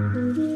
Mm-hmm.